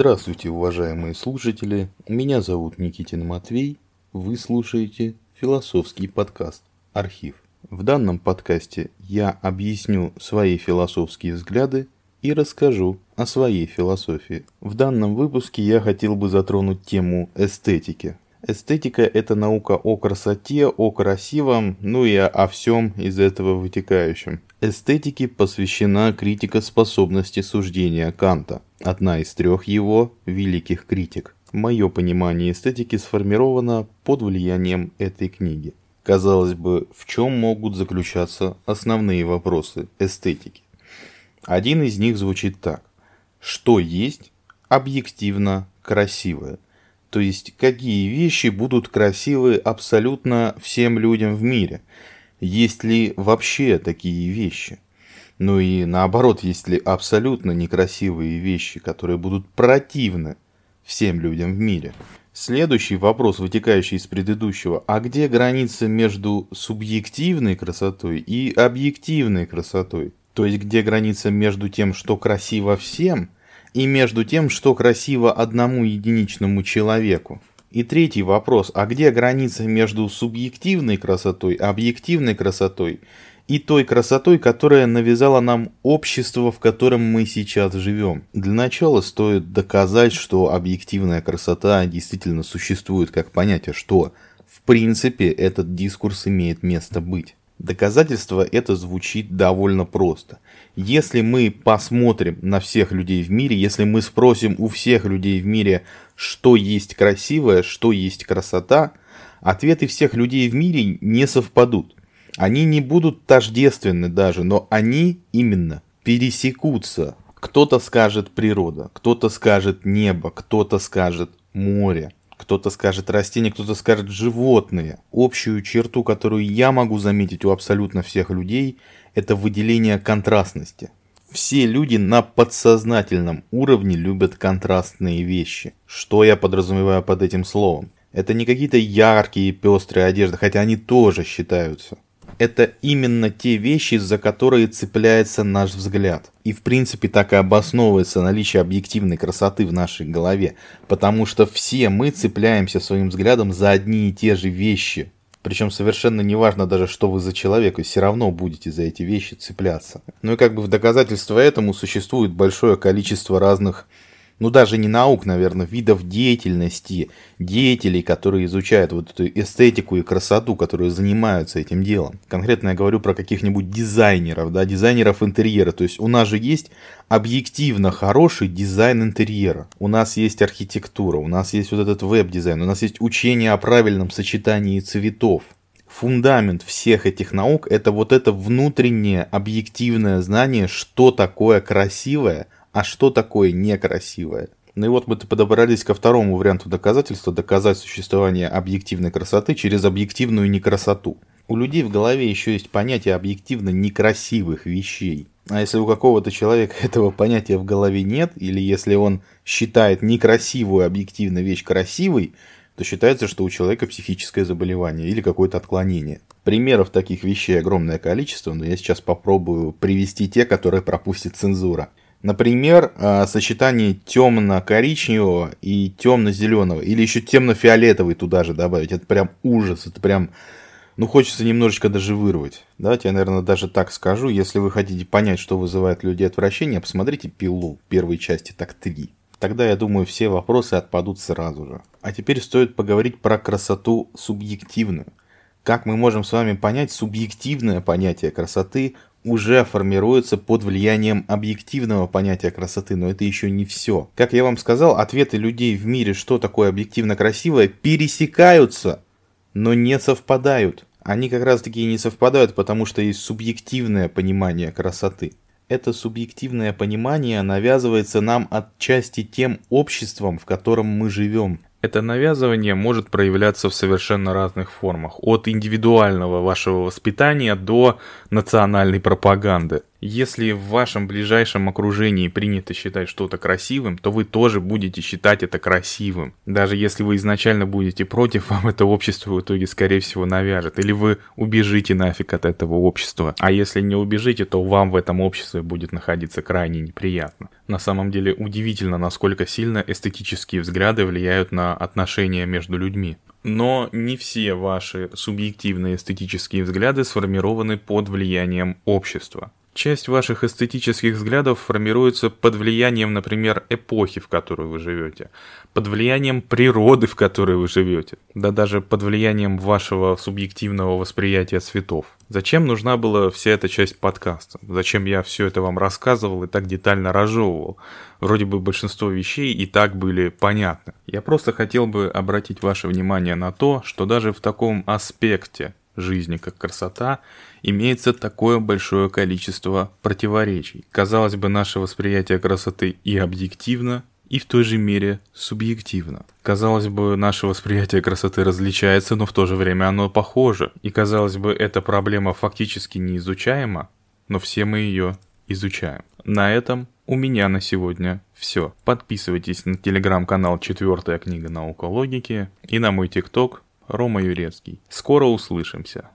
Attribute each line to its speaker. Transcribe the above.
Speaker 1: Здравствуйте, уважаемые слушатели. Меня зовут Никитин Матвей. Вы слушаете философский подкаст «Архив». В данном подкасте я объясню свои философские взгляды и расскажу о своей философии. В данном выпуске я хотел бы затронуть тему эстетики. Эстетика – это наука о красоте, о красивом, ну и о всем из этого вытекающем. Эстетике посвящена критика способности суждения Канта, одна из трех его великих критик. Мое понимание эстетики сформировано под влиянием этой книги. Казалось бы, в чем могут заключаться основные вопросы эстетики? Один из них звучит так. Что есть объективно красивое – то есть, какие вещи будут красивы абсолютно всем людям в мире? Есть ли вообще такие вещи? Ну и наоборот, есть ли абсолютно некрасивые вещи, которые будут противны всем людям в мире? Следующий вопрос, вытекающий из предыдущего. А где граница между субъективной красотой и объективной красотой? То есть, где граница между тем, что красиво всем – и между тем, что красиво одному единичному человеку. И третий вопрос, а где граница между субъективной красотой, объективной красотой и той красотой, которая навязала нам общество, в котором мы сейчас живем? Для начала стоит доказать, что объективная красота действительно существует как понятие, что в принципе этот дискурс имеет место быть. Доказательство это звучит довольно просто. Если мы посмотрим на всех людей в мире, если мы спросим у всех людей в мире, что есть красивое, что есть красота, ответы всех людей в мире не совпадут. Они не будут тождественны даже, но они именно пересекутся. Кто-то скажет природа, кто-то скажет небо, кто-то скажет море кто-то скажет растения, кто-то скажет животные. Общую черту, которую я могу заметить у абсолютно всех людей, это выделение контрастности. Все люди на подсознательном уровне любят контрастные вещи. Что я подразумеваю под этим словом? Это не какие-то яркие пестрые одежды, хотя они тоже считаются это именно те вещи, за которые цепляется наш взгляд. И в принципе так и обосновывается наличие объективной красоты в нашей голове, потому что все мы цепляемся своим взглядом за одни и те же вещи. Причем совершенно неважно даже, что вы за человек, вы все равно будете за эти вещи цепляться. Ну и как бы в доказательство этому существует большое количество разных ну даже не наук, наверное, видов деятельности, деятелей, которые изучают вот эту эстетику и красоту, которые занимаются этим делом. Конкретно я говорю про каких-нибудь дизайнеров, да, дизайнеров интерьера. То есть у нас же есть объективно хороший дизайн интерьера. У нас есть архитектура, у нас есть вот этот веб-дизайн, у нас есть учение о правильном сочетании цветов фундамент всех этих наук это вот это внутреннее объективное знание, что такое красивое, а что такое некрасивое. Ну и вот мы подобрались ко второму варианту доказательства, доказать существование объективной красоты через объективную некрасоту. У людей в голове еще есть понятие объективно некрасивых вещей. А если у какого-то человека этого понятия в голове нет, или если он считает некрасивую объективную вещь красивой, то считается, что у человека психическое заболевание или какое-то отклонение. Примеров таких вещей огромное количество, но я сейчас попробую привести те, которые пропустит цензура. Например, а, сочетание темно-коричневого и темно-зеленого. Или еще темно-фиолетовый туда же добавить. Это прям ужас. Это прям... Ну, хочется немножечко даже вырвать. Давайте я, наверное, даже так скажу. Если вы хотите понять, что вызывает людей отвращение, посмотрите «Пилу» первой части, так три. Тогда, я думаю, все вопросы отпадут сразу же. А теперь стоит поговорить про красоту субъективную. Как мы можем с вами понять субъективное понятие красоты уже формируется под влиянием объективного понятия красоты, но это еще не все. Как я вам сказал, ответы людей в мире, что такое объективно красивое, пересекаются, но не совпадают. Они как раз таки не совпадают, потому что есть субъективное понимание красоты. Это субъективное понимание навязывается нам отчасти тем обществом, в котором мы живем. Это навязывание может проявляться в совершенно разных формах, от индивидуального вашего воспитания до национальной пропаганды. Если в вашем ближайшем окружении принято считать что-то красивым, то вы тоже будете считать это красивым. Даже если вы изначально будете против, вам это общество в итоге, скорее всего, навяжет. Или вы убежите нафиг от этого общества. А если не убежите, то вам в этом обществе будет находиться крайне неприятно. На самом деле удивительно, насколько сильно эстетические взгляды влияют на отношения между людьми. Но не все ваши субъективные эстетические взгляды сформированы под влиянием общества. Часть ваших эстетических взглядов формируется под влиянием, например, эпохи, в которой вы живете, под влиянием природы, в которой вы живете, да даже под влиянием вашего субъективного восприятия цветов. Зачем нужна была вся эта часть подкаста? Зачем я все это вам рассказывал и так детально разжевывал? Вроде бы большинство вещей и так были понятны. Я просто хотел бы обратить ваше внимание на то, что даже в таком аспекте жизни, как красота, имеется такое большое количество противоречий. Казалось бы, наше восприятие красоты и объективно, и в той же мере субъективно. Казалось бы, наше восприятие красоты различается, но в то же время оно похоже. И казалось бы, эта проблема фактически не изучаема, но все мы ее изучаем. На этом у меня на сегодня все. Подписывайтесь на телеграм-канал «Четвертая книга наука логики» и на мой тикток Рома Юрецкий. Скоро услышимся.